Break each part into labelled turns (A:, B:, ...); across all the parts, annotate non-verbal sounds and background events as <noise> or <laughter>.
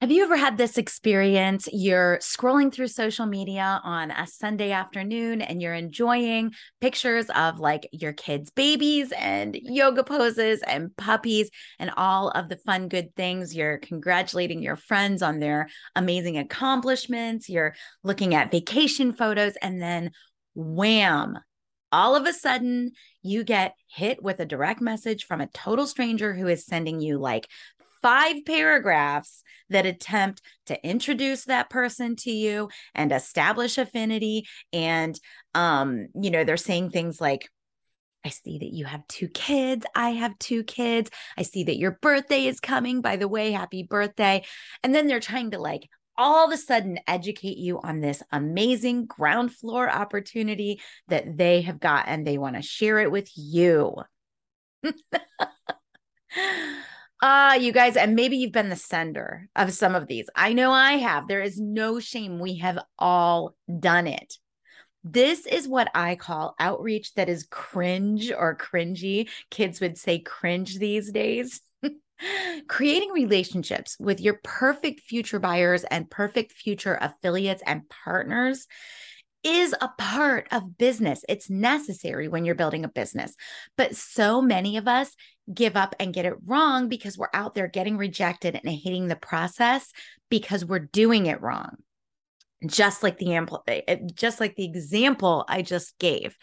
A: Have you ever had this experience? You're scrolling through social media on a Sunday afternoon and you're enjoying pictures of like your kids' babies and yoga poses and puppies and all of the fun, good things. You're congratulating your friends on their amazing accomplishments. You're looking at vacation photos and then wham, all of a sudden you get hit with a direct message from a total stranger who is sending you like five paragraphs that attempt to introduce that person to you and establish affinity and um you know they're saying things like I see that you have two kids. I have two kids. I see that your birthday is coming. By the way, happy birthday. And then they're trying to like all of a sudden educate you on this amazing ground floor opportunity that they have got and they want to share it with you. <laughs> Ah, uh, you guys, and maybe you've been the sender of some of these. I know I have. There is no shame. We have all done it. This is what I call outreach that is cringe or cringy. Kids would say cringe these days. <laughs> Creating relationships with your perfect future buyers and perfect future affiliates and partners is a part of business. It's necessary when you're building a business. But so many of us give up and get it wrong because we're out there getting rejected and hating the process because we're doing it wrong. Just like the eh, just like the example I just gave.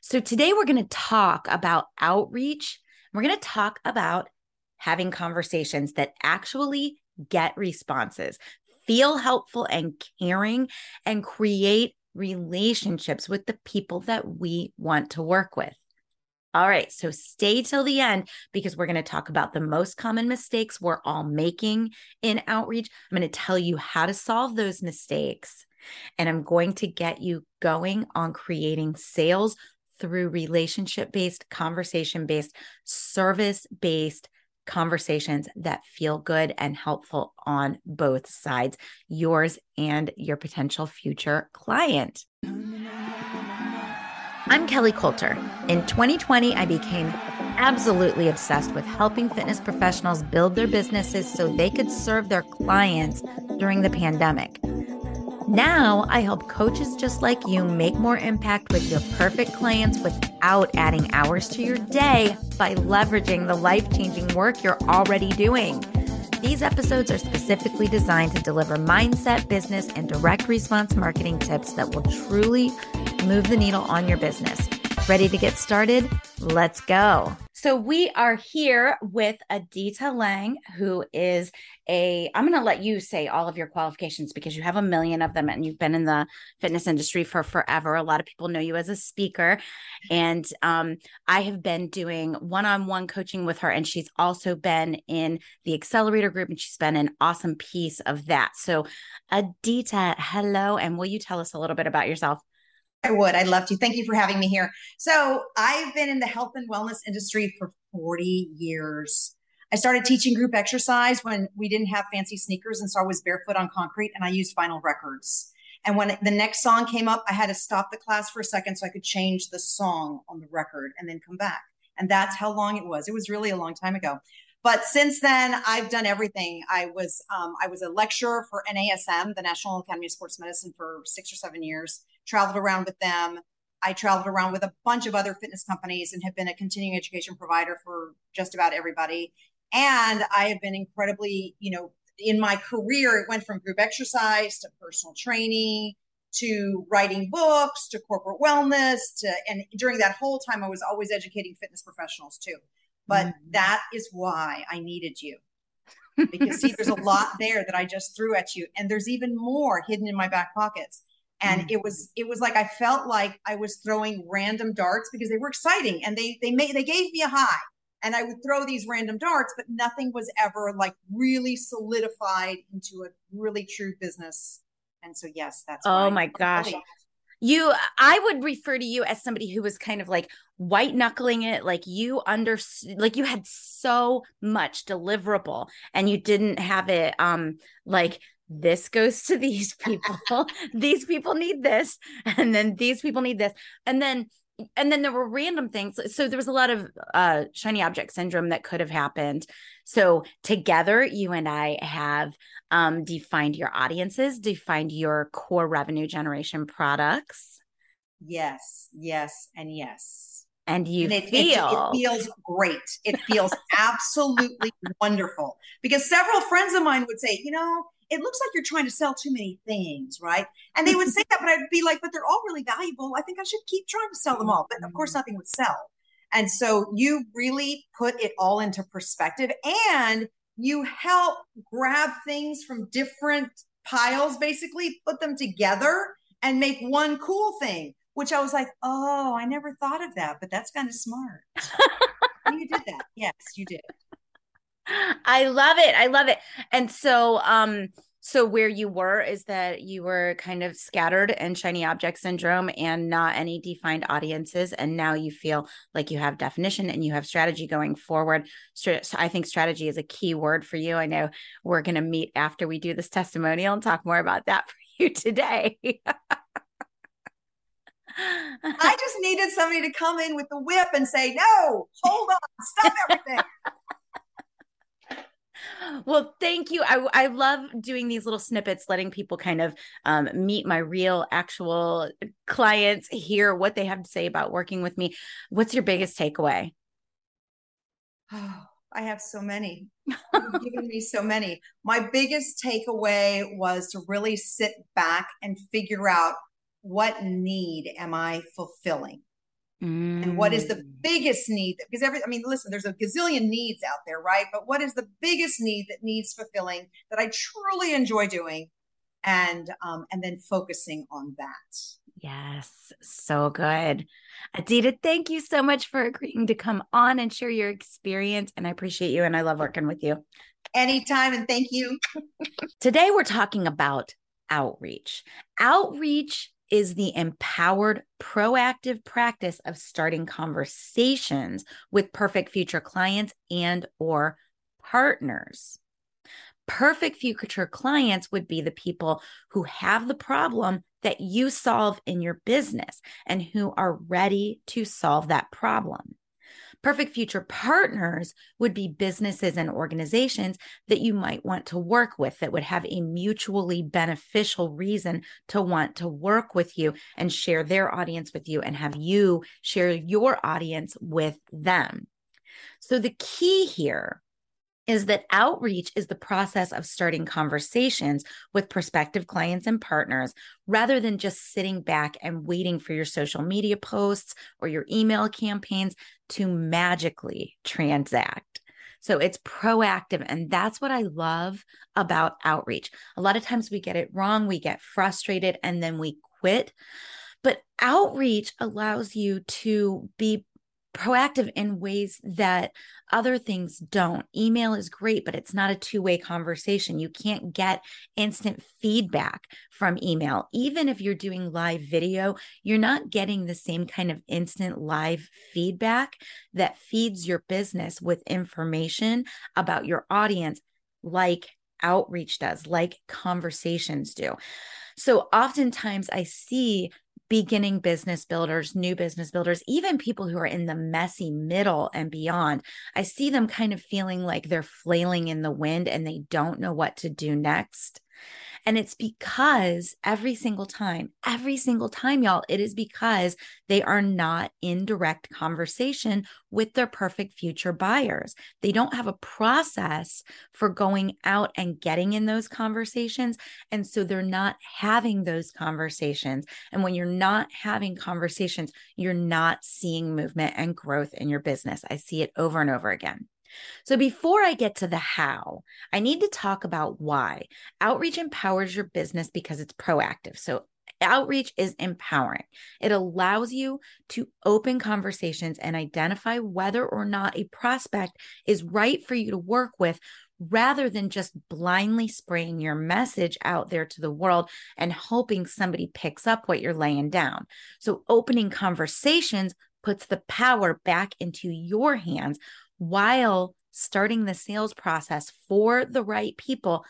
A: So today we're going to talk about outreach. We're going to talk about having conversations that actually get responses, feel helpful and caring and create relationships with the people that we want to work with. All right, so stay till the end because we're going to talk about the most common mistakes we're all making in outreach. I'm going to tell you how to solve those mistakes, and I'm going to get you going on creating sales through relationship based, conversation based, service based conversations that feel good and helpful on both sides, yours and your potential future client. I'm Kelly Coulter. In 2020, I became absolutely obsessed with helping fitness professionals build their businesses so they could serve their clients during the pandemic. Now, I help coaches just like you make more impact with your perfect clients without adding hours to your day by leveraging the life changing work you're already doing. These episodes are specifically designed to deliver mindset, business, and direct response marketing tips that will truly move the needle on your business. Ready to get started? Let's go. So we are here with Adita Lang, who is a, I'm going to let you say all of your qualifications because you have a million of them and you've been in the fitness industry for forever. A lot of people know you as a speaker. And um, I have been doing one on one coaching with her, and she's also been in the accelerator group, and she's been an awesome piece of that. So, Adita, hello. And will you tell us a little bit about yourself?
B: I would. I'd love to. Thank you for having me here. So, I've been in the health and wellness industry for 40 years. I started teaching group exercise when we didn't have fancy sneakers. And so I was barefoot on concrete and I used vinyl records. And when the next song came up, I had to stop the class for a second so I could change the song on the record and then come back. And that's how long it was. It was really a long time ago. But since then, I've done everything. I was um, I was a lecturer for NASM, the National Academy of Sports Medicine, for six or seven years. Traveled around with them. I traveled around with a bunch of other fitness companies and have been a continuing education provider for just about everybody. And I have been incredibly, you know, in my career, it went from group exercise to personal training to writing books to corporate wellness to, and during that whole time, I was always educating fitness professionals too. But mm-hmm. that is why I needed you. because see, there's a lot <laughs> there that I just threw at you, and there's even more hidden in my back pockets and mm-hmm. it was it was like i felt like i was throwing random darts because they were exciting and they they made they gave me a high and i would throw these random darts but nothing was ever like really solidified into a really true business and so yes that's
A: oh my gosh you i would refer to you as somebody who was kind of like white knuckling it like you under like you had so much deliverable and you didn't have it um like this goes to these people. <laughs> These people need this and then these people need this. And then and then there were random things. So there was a lot of uh shiny object syndrome that could have happened. So together you and i have um defined your audiences defined your core revenue generation products.
B: Yes yes and yes.
A: And you
B: and it,
A: feel
B: it, it, feels great. It feels absolutely wonderful. Because several friends of mine would say you know it looks like you're trying to sell too many things, right? And they would say that, but I'd be like, but they're all really valuable. I think I should keep trying to sell them all. But of course, mm-hmm. nothing would sell. And so you really put it all into perspective and you help grab things from different piles, basically put them together and make one cool thing, which I was like, oh, I never thought of that, but that's kind of smart. <laughs> you did that. Yes, you did.
A: I love it. I love it. And so um so where you were is that you were kind of scattered and shiny object syndrome and not any defined audiences and now you feel like you have definition and you have strategy going forward so i think strategy is a key word for you i know we're going to meet after we do this testimonial and talk more about that for you today <laughs>
B: I just needed somebody to come in with the whip and say, no, hold on, stop everything <laughs>
A: well thank you. I, I love doing these little snippets letting people kind of um, meet my real actual clients hear what they have to say about working with me. What's your biggest takeaway?
B: Oh, i have so many. <laughs> You've given me so many. My biggest takeaway was to really sit back and figure out what need am i fulfilling Mm. And what is the mm. biggest need? Because every, I mean, listen, there's a gazillion needs out there, right? But what is the biggest need that needs fulfilling that I truly enjoy doing, and um, and then focusing on that.
A: Yes, so good. Adita, thank you so much for agreeing to come on and share your experience. And I appreciate you and I love working with you.
B: Anytime, and thank you.
A: Today, we're talking about outreach. Outreach is the empowered, proactive practice of starting conversations with perfect future clients and or partners. Perfect future clients would be the people who have the problem that you solve in your business and who are ready to solve that problem. Perfect future partners would be businesses and organizations that you might want to work with that would have a mutually beneficial reason to want to work with you and share their audience with you and have you share your audience with them. So the key here is that outreach is the process of starting conversations with prospective clients and partners rather than just sitting back and waiting for your social media posts or your email campaigns to magically transact. So it's proactive. And that's what I love about outreach. A lot of times we get it wrong, we get frustrated, and then we quit. But outreach allows you to be proactive in ways that other things don't. Email is great, but it's not a two way conversation. You can't get instant feedback from email. Even if you're doing live video, you're not getting the same kind of instant live feedback that feeds your business with information about your audience, like outreach does, like conversations do. So oftentimes I see beginning business builders, new business builders, even people who are in the messy middle and beyond, I see them kind of feeling like they're flailing in the wind and they don't know what to do next. And it's because every single time, every single time, y'all, it is because they are not in direct conversation with their perfect future buyers. They don't have a process for going out and getting in those conversations. And so they're not having those conversations. And when you're not having conversations, you're not seeing movement and growth in your business. I see it over and over again. So, before I get to the how, I need to talk about why. Outreach empowers your business because it's proactive. So, outreach is empowering. It allows you to open conversations and identify whether or not a prospect is right for you to work with rather than just blindly spraying your message out there to the world and hoping somebody picks up what you're laying down. So, opening conversations puts the power back into your hands while starting the sales process for the right people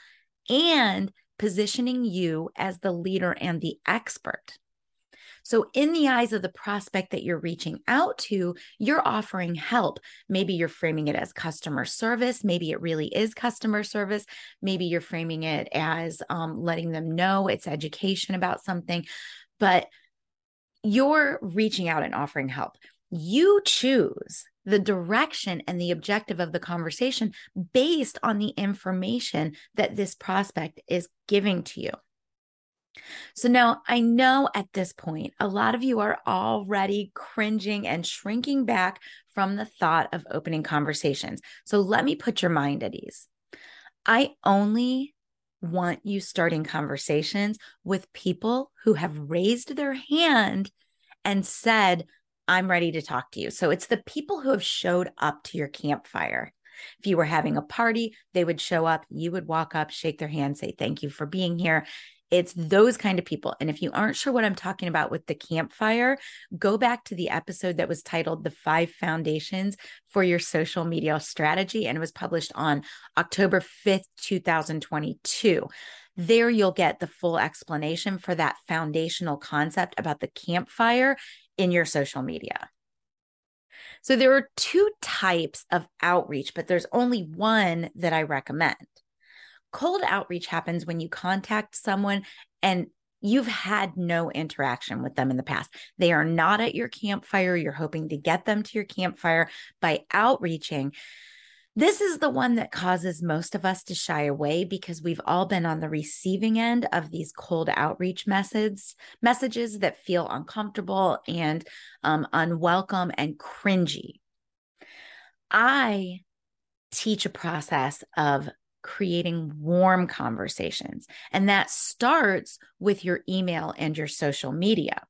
A: and positioning you as the leader and the expert. So, in the eyes of the prospect that you're reaching out to, you're offering help. Maybe you're framing it as customer service. Maybe it really is customer service. Maybe you're framing it as um, letting them know it's education about something. But you're reaching out and offering help. You choose the direction and the objective of the conversation based on the information that this prospect is giving to you. So now I know at this point, a lot of you are already cringing and shrinking back from the thought of opening conversations. So let me put your mind at ease. I only want you starting conversations with people who have raised their hand and said, I'm ready to talk to you. So it's the people who have showed up to your campfire. If you were having a party, they would show up, you would walk up, shake their hand, say, Thank you for being here. It's those kind of people. And if you aren't sure what I'm talking about with the campfire, go back to the episode that was titled The Five Foundations for Your Social Media Strategy. And it was published on October 5th, 2022. There, you'll get the full explanation for that foundational concept about the campfire in your social media. So, there are two types of outreach, but there's only one that I recommend. Cold outreach happens when you contact someone and you've had no interaction with them in the past. They are not at your campfire. You're hoping to get them to your campfire by outreaching. This is the one that causes most of us to shy away because we've all been on the receiving end of these cold outreach messages, messages that feel uncomfortable and um, unwelcome and cringy. I teach a process of creating warm conversations. And that starts with your email and your social media.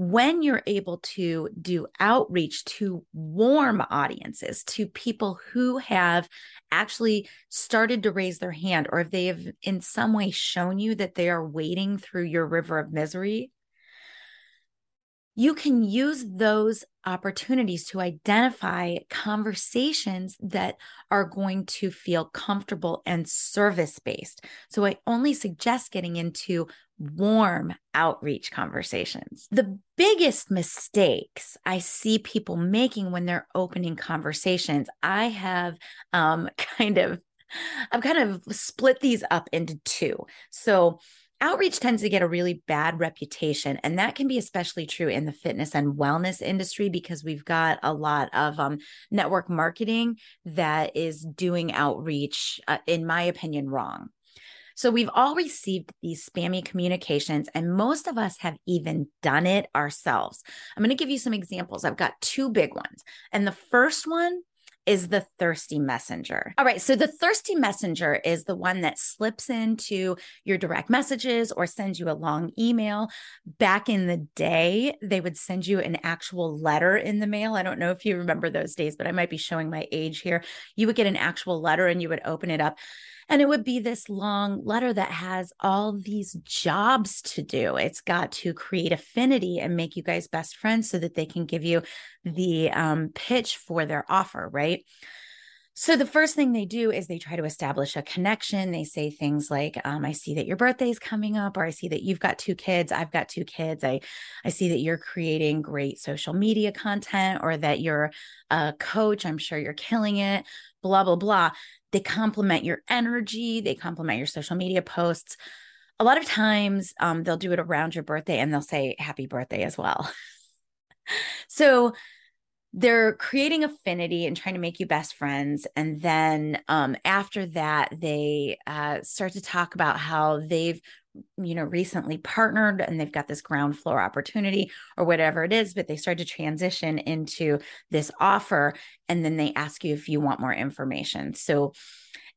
A: When you're able to do outreach to warm audiences, to people who have actually started to raise their hand, or if they have in some way shown you that they are wading through your river of misery, you can use those opportunities to identify conversations that are going to feel comfortable and service based. So I only suggest getting into warm outreach conversations. The biggest mistakes I see people making when they're opening conversations, I have um, <laughs> kind of I've kind of split these up into two. So outreach tends to get a really bad reputation and that can be especially true in the fitness and wellness industry because we've got a lot of um, network marketing that is doing outreach uh, in my opinion wrong so we've all received these spammy communications, and most of us have even done it ourselves. I'm going to give you some examples. I've got two big ones. And the first one is the thirsty messenger. All right. So the thirsty messenger is the one that slips into your direct messages or sends you a long email. Back in the day, they would send you an actual letter in the mail. I don't know if you remember those days, but I might be showing my age here. You would get an actual letter and you would open it up and it would be this long letter that has all these jobs to do. It's got to create affinity and make you guys best friends so that they can give you the um, pitch for their offer, right? So the first thing they do is they try to establish a connection. They say things like, um, "I see that your birthday is coming up," or "I see that you've got two kids. I've got two kids. I, I see that you're creating great social media content, or that you're a coach. I'm sure you're killing it." Blah blah blah. They compliment your energy. They compliment your social media posts. A lot of times, um, they'll do it around your birthday, and they'll say "Happy birthday" as well. <laughs> so they're creating affinity and trying to make you best friends and then um, after that they uh, start to talk about how they've you know recently partnered and they've got this ground floor opportunity or whatever it is but they start to transition into this offer and then they ask you if you want more information. So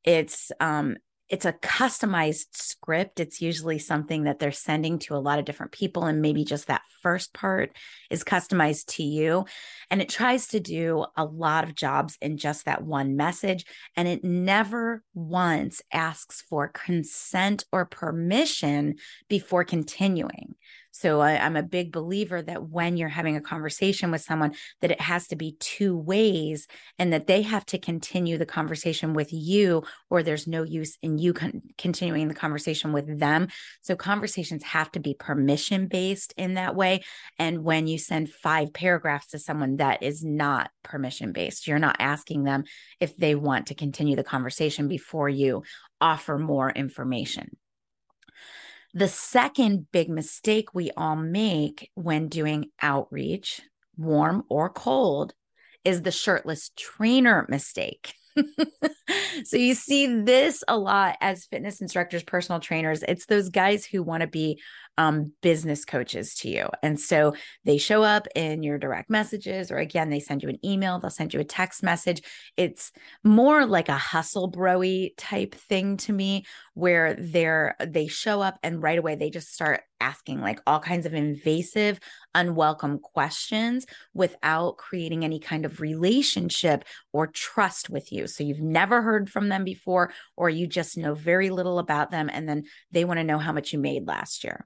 A: it's um it's a customized script. It's usually something that they're sending to a lot of different people. And maybe just that first part is customized to you. And it tries to do a lot of jobs in just that one message. And it never once asks for consent or permission before continuing. So I, I'm a big believer that when you're having a conversation with someone, that it has to be two ways and that they have to continue the conversation with you, or there's no use in you con- continuing the conversation with them. So conversations have to be permission based in that way. And when you send five paragraphs to someone, that is not permission based. You're not asking them if they want to continue the conversation before you offer more information. The second big mistake we all make when doing outreach, warm or cold, is the shirtless trainer mistake. <laughs> so you see this a lot as fitness instructors, personal trainers. It's those guys who want to be um, business coaches to you. And so they show up in your direct messages, or again, they send you an email, they'll send you a text message. It's more like a hustle broy type thing to me, where they're they show up and right away they just start asking like all kinds of invasive, unwelcome questions without creating any kind of relationship or trust with you. So you've never heard from them before, or you just know very little about them. And then they want to know how much you made last year.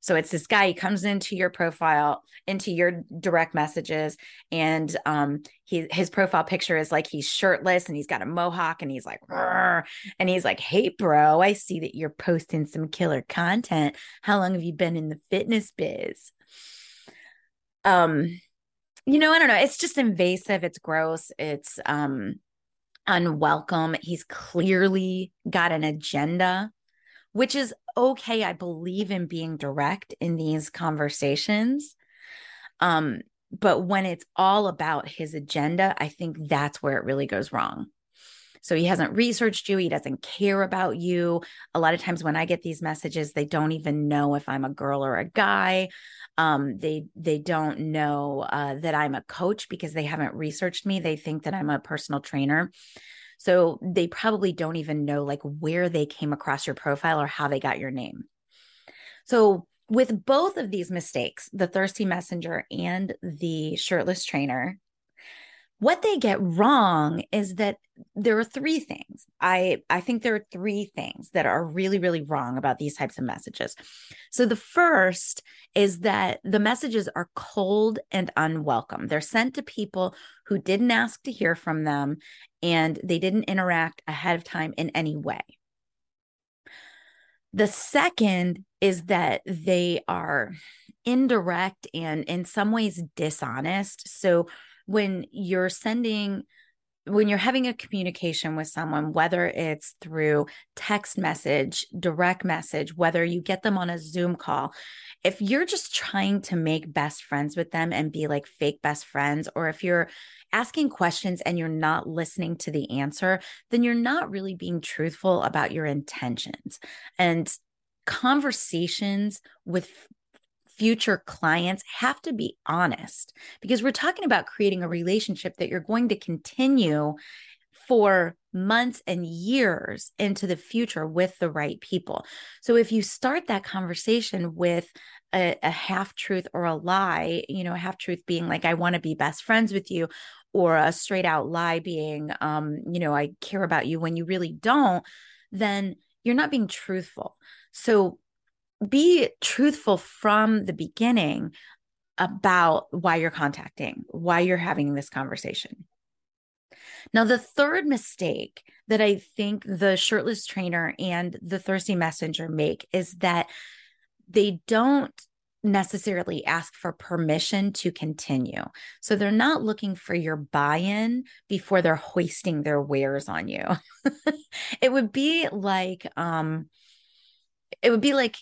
A: So it's this guy, he comes into your profile, into your direct messages, and um, he his profile picture is like he's shirtless and he's got a mohawk and he's like, and he's like, Hey bro, I see that you're posting some killer content. How long have you been in the fitness biz? Um, you know, I don't know. It's just invasive, it's gross, it's um unwelcome. He's clearly got an agenda which is okay. I believe in being direct in these conversations. Um, but when it's all about his agenda, I think that's where it really goes wrong. So he hasn't researched you. He doesn't care about you. A lot of times when I get these messages, they don't even know if I'm a girl or a guy. Um, they they don't know uh, that I'm a coach because they haven't researched me. They think that I'm a personal trainer. So they probably don't even know like where they came across your profile or how they got your name. So with both of these mistakes, the thirsty messenger and the shirtless trainer, what they get wrong is that there are three things. I i think there are three things that are really really wrong about these types of messages. So the first is that the messages are cold and unwelcome. They're sent to people who didn't ask to hear from them and they didn't interact ahead of time in any way. The second is that they are indirect and in some ways dishonest. So when you're sending when you're having a communication with someone, whether it's through text message, direct message, whether you get them on a Zoom call, if you're just trying to make best friends with them and be like fake best friends, or if you're asking questions and you're not listening to the answer, then you're not really being truthful about your intentions. And conversations with future clients have to be honest because we're talking about creating a relationship that you're going to continue for months and years into the future with the right people. So if you start that conversation with a, a half truth or a lie, you know, half truth being like, I want to be best friends with you, or a straight out lie being, um, you know, I care about you when you really don't, then you're not being truthful. So be truthful from the beginning about why you're contacting, why you're having this conversation. Now, the third mistake that I think the shirtless trainer and the thirsty messenger make is that they don't necessarily ask for permission to continue. So they're not looking for your buy in before they're hoisting their wares on you. <laughs> it would be like, um, it would be like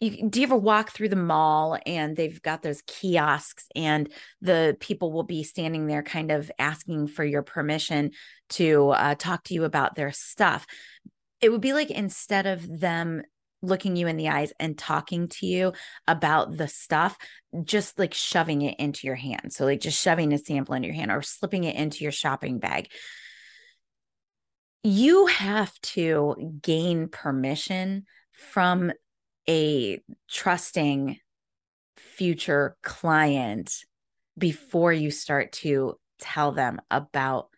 A: you, do you ever walk through the mall and they've got those kiosks and the people will be standing there kind of asking for your permission to uh, talk to you about their stuff? It would be like instead of them looking you in the eyes and talking to you about the stuff just like shoving it into your hand. So like just shoving a sample into your hand or slipping it into your shopping bag. You have to gain permission from a trusting future client before you start to tell them about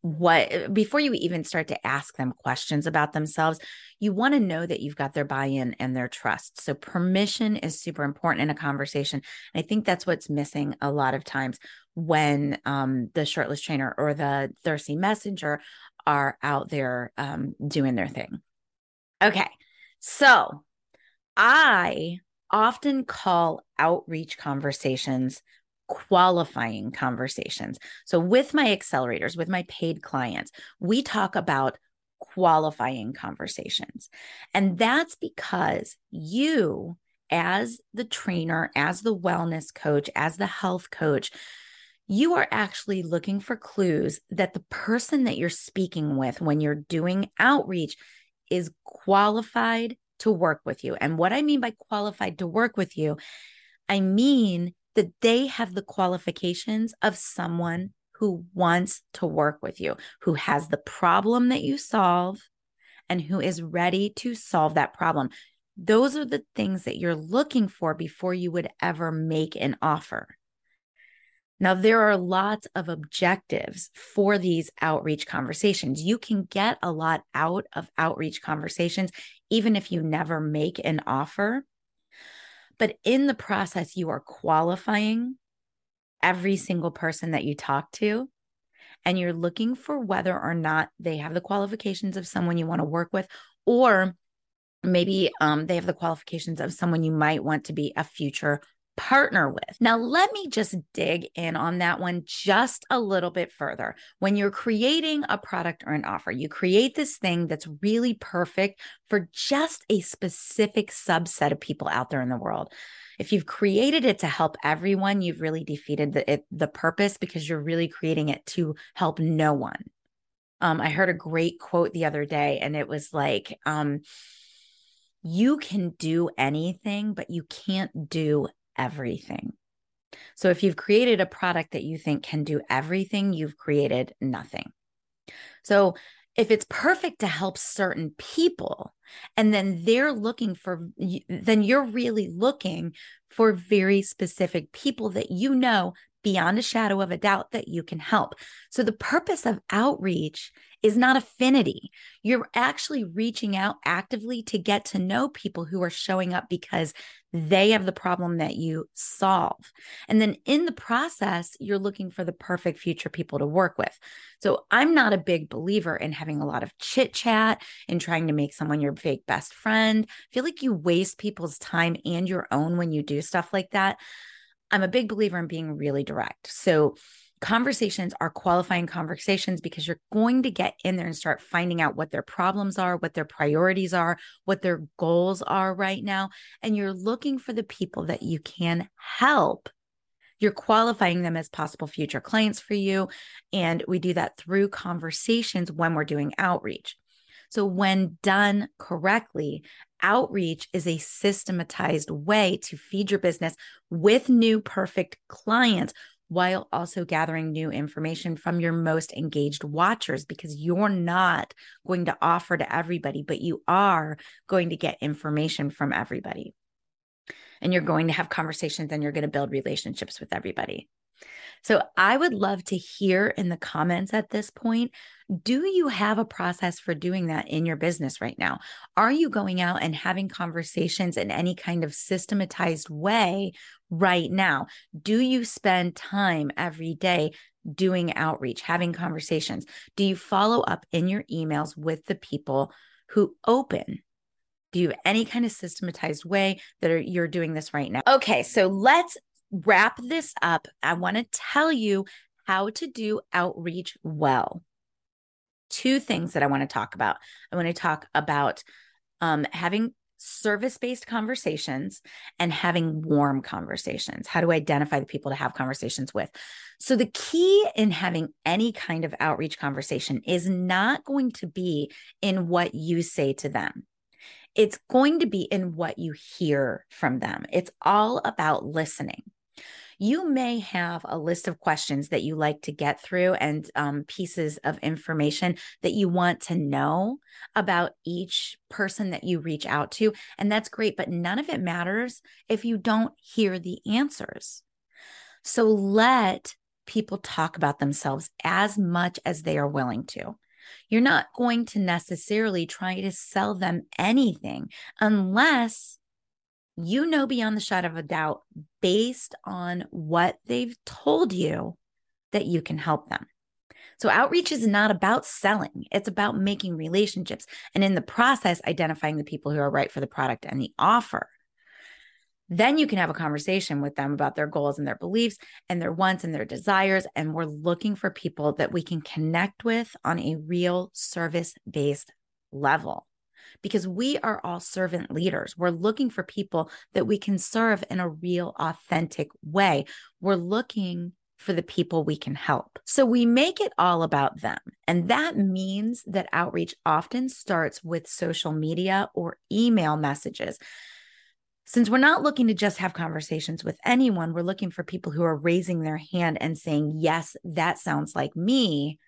A: what before you even start to ask them questions about themselves you want to know that you've got their buy-in and their trust. So permission is super important in a conversation. And i think that's what's missing a lot of times when um, the shirtless trainer or the thirsty messenger are out there um, doing their thing. Okay so i often call outreach conversations qualifying conversations. So, with my accelerators, with my paid clients, we talk about qualifying conversations. And that's because you, as the trainer, as the wellness coach, as the health coach, you are actually looking for clues that the person that you're speaking with when you're doing outreach is qualified to work with you. And what I mean by qualified to work with you, I mean that they have the qualifications of someone who wants to work with you, who has the problem that you solve, and who is ready to solve that problem. Those are the things that you're looking for before you would ever make an offer. Now, there are lots of objectives for these outreach conversations. You can get a lot out of outreach conversations, even if you never make an offer. But in the process, you are qualifying every single person that you talk to. And you're looking for whether or not they have the qualifications of someone you want to work with, or maybe um, they have the qualifications of someone you might want to be a future partner with. Now, let me just dig in on that one just a little bit further. When you're creating a product or an offer, you create this thing that's really perfect for just a specific subset of people out there in the world. If you've created it to help everyone, you've really defeated the, it, the purpose because you're really creating it to help no one. Um, I heard a great quote the other day, and it was like, um, you can do anything, but you can't do everything. So if you've created a product that you think can do everything, you've created nothing. So if it's perfect to help certain people and then they're looking for then you're really looking for very specific people that you know beyond a shadow of a doubt that you can help. So the purpose of outreach is not affinity. You're actually reaching out actively to get to know people who are showing up because they have the problem that you solve. And then in the process, you're looking for the perfect future people to work with. So I'm not a big believer in having a lot of chit chat and trying to make someone your fake best friend. I feel like you waste people's time and your own when you do stuff like that. I'm a big believer in being really direct. So conversations are qualifying conversations because you're going to get in there and start finding out what their problems are, what their priorities are, what their goals are right now. And you're looking for the people that you can help. You're qualifying them as possible future clients for you. And we do that through conversations when we're doing outreach. So, when done correctly, outreach is a systematized way to feed your business with new perfect clients while also gathering new information from your most engaged watchers because you're not going to offer to everybody, but you are going to get information from everybody. And you're going to have conversations and you're going to build relationships with everybody. So I would love to hear in the comments at this point do you have a process for doing that in your business right now? Are you going out and having conversations in any kind of systematized way right now? Do you spend time every day doing outreach, having conversations? Do you follow up in your emails with the people who open? Do you have any kind of systematized way that are, you're doing this right now? Okay, so let's wrap this up, I want to tell you how to do outreach well. Two things that I want to talk about. I want to talk about um, having service based conversations and having warm conversations. How to identify the people to have conversations with. So, the key in having any kind of outreach conversation is not going to be in what you say to them it's going to be in what you hear from them. It's all about listening you may have a list of questions that you like to get through and um, pieces of information that you want to know about each person that you reach out to. And that's great, but none of it matters if you don't hear the answers. So let people talk about themselves as much as they are willing to. You're not going to necessarily try to sell them anything unless you know beyond the shadow of a doubt, based on what they've told you, that you can help them. So, outreach is not about selling, it's about making relationships and in the process, identifying the people who are right for the product and the offer. Then you can have a conversation with them about their goals and their beliefs and their wants and their desires. And we're looking for people that we can connect with on a real service based level because we are all servant leaders. We're looking for people that we can serve in a real, authentic way. We're looking for the people we can help. So we make it all about them. And that means that outreach often starts with social media or email messages. Since we're not looking to just have conversations with anyone, we're looking for people who are raising their hand and saying, Yes, that sounds like me.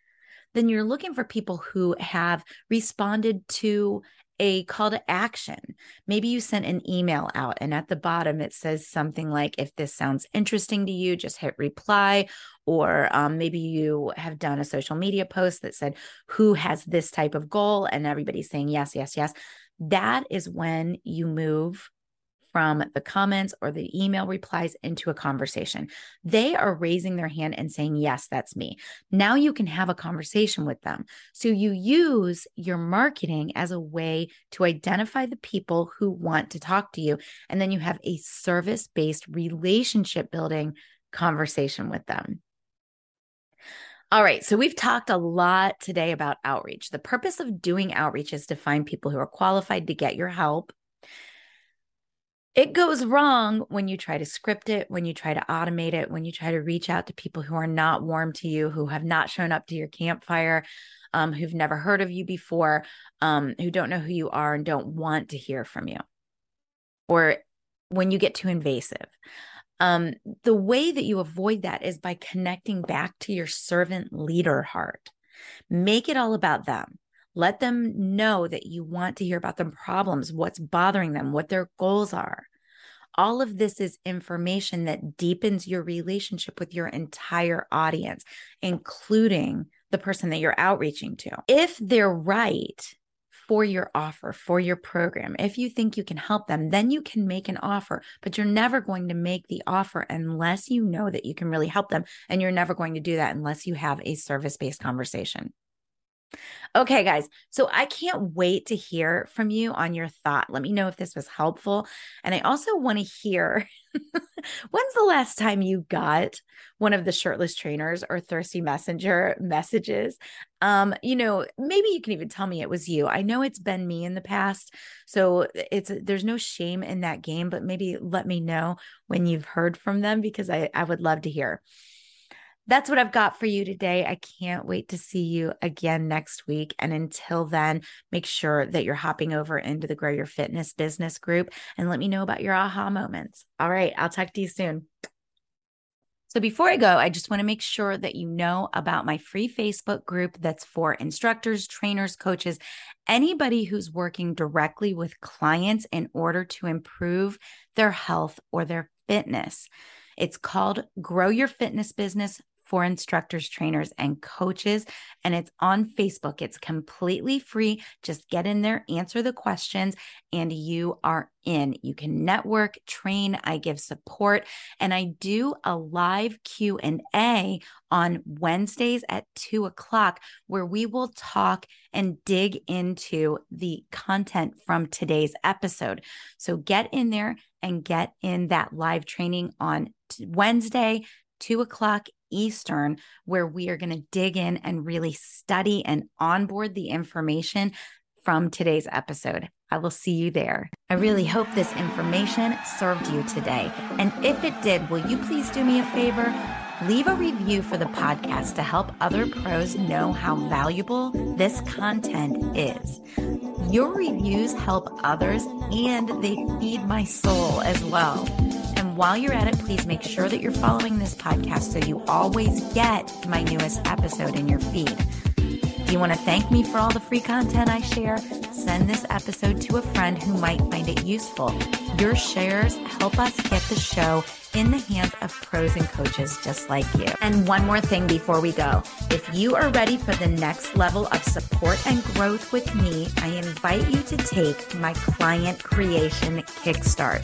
A: Then you're looking for people who have responded to a call to action. Maybe you sent an email out and at the bottom it says something like, if this sounds interesting to you, just hit reply. Or um, maybe you have done a social media post that said, who has this type of goal? And everybody's saying, yes, yes, yes. That is when you move from the comments or the email replies into a conversation. They are raising their hand and saying, Yes, that's me. Now you can have a conversation with them. So you use your marketing as a way to identify the people who want to talk to you. And then you have a service based relationship building conversation with them. All right, so we've talked a lot today about outreach. The purpose of doing outreach is to find people who are qualified to get your help it goes wrong when you try to script it, when you try to automate it, when you try to reach out to people who are not warm to you, who have not shown up to your campfire, um, who've never heard of you before, um, who don't know who you are and don't want to hear from you, or when you get too invasive. Um, the way that you avoid that is by connecting back to your servant leader heart. Make it all about them. Let them know that you want to hear about their problems, what's bothering them, what their goals are. All of this is information that deepens your relationship with your entire audience, including the person that you're outreaching to. If they're right for your offer, for your program, if you think you can help them, then you can make an offer, but you're never going to make the offer unless you know that you can really help them. And you're never going to do that unless you have a service based conversation. Okay, guys. So I can't wait to hear from you on your thought. Let me know if this was helpful. And I also want to hear <laughs> when's the last time you got one of the shirtless trainers or thirsty messenger messages? Um, you know, maybe you can even tell me it was you. I know it's been me in the past. So it's there's no shame in that game, but maybe let me know when you've heard from them because I, I would love to hear that's what I've got for you today. I can't wait to see you again next week. And until then, make sure that you're hopping over into the Grow Your Fitness business group and let me know about your aha moments. All right, I'll talk to you soon. So, before I go, I just want to make sure that you know about my free Facebook group that's for instructors, trainers, coaches, anybody who's working directly with clients in order to improve their health or their fitness. It's called Grow Your Fitness Business for instructors, trainers, and coaches. And it's on Facebook. It's completely free. Just get in there, answer the questions, and you are in. You can network, train, I give support, and I do a live Q&A on Wednesdays at two o'clock where we will talk and dig into the content from today's episode. So get in there and get in that live training on Wednesday, two o'clock Eastern, where we are going to dig in and really study and onboard the information from today's episode. I will see you there. I really hope this information served you today. And if it did, will you please do me a favor? Leave a review for the podcast to help other pros know how valuable this content is. Your reviews help others and they feed my soul as well while you're at it, please make sure that you're following this podcast so you always get my newest episode in your feed. Do you want to thank me for all the free content I share? send this episode to a friend who might find it useful. Your shares help us get the show in the hands of pros and coaches just like you. And one more thing before we go. If you are ready for the next level of support and growth with me, I invite you to take my client creation kickstart.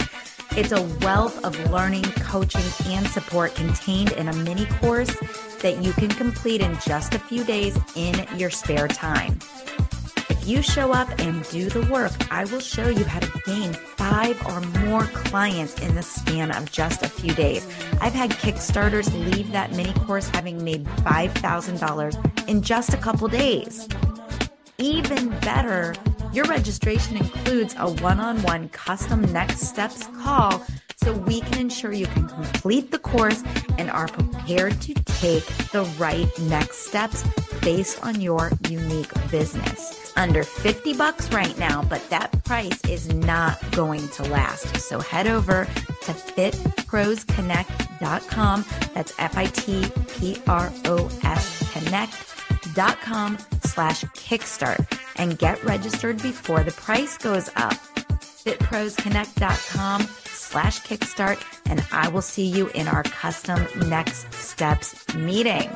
A: It's a wealth of learning, coaching, and support contained in a mini course that you can complete in just a few days in your spare time. If you show up and do the work, I will show you how to gain five or more clients in the span of just a few days. I've had Kickstarters leave that mini course having made $5,000 in just a couple days. Even better, your registration includes a one on one custom next steps call so we can ensure you can complete the course and are prepared to take the right next steps based on your unique business. It's under 50 bucks right now, but that price is not going to last. So head over to fitprosconnect.com. That's F I T P R O S connect.com slash kickstart and get registered before the price goes up. fitprosconnect.com slash kickstart and I will see you in our custom next steps meeting.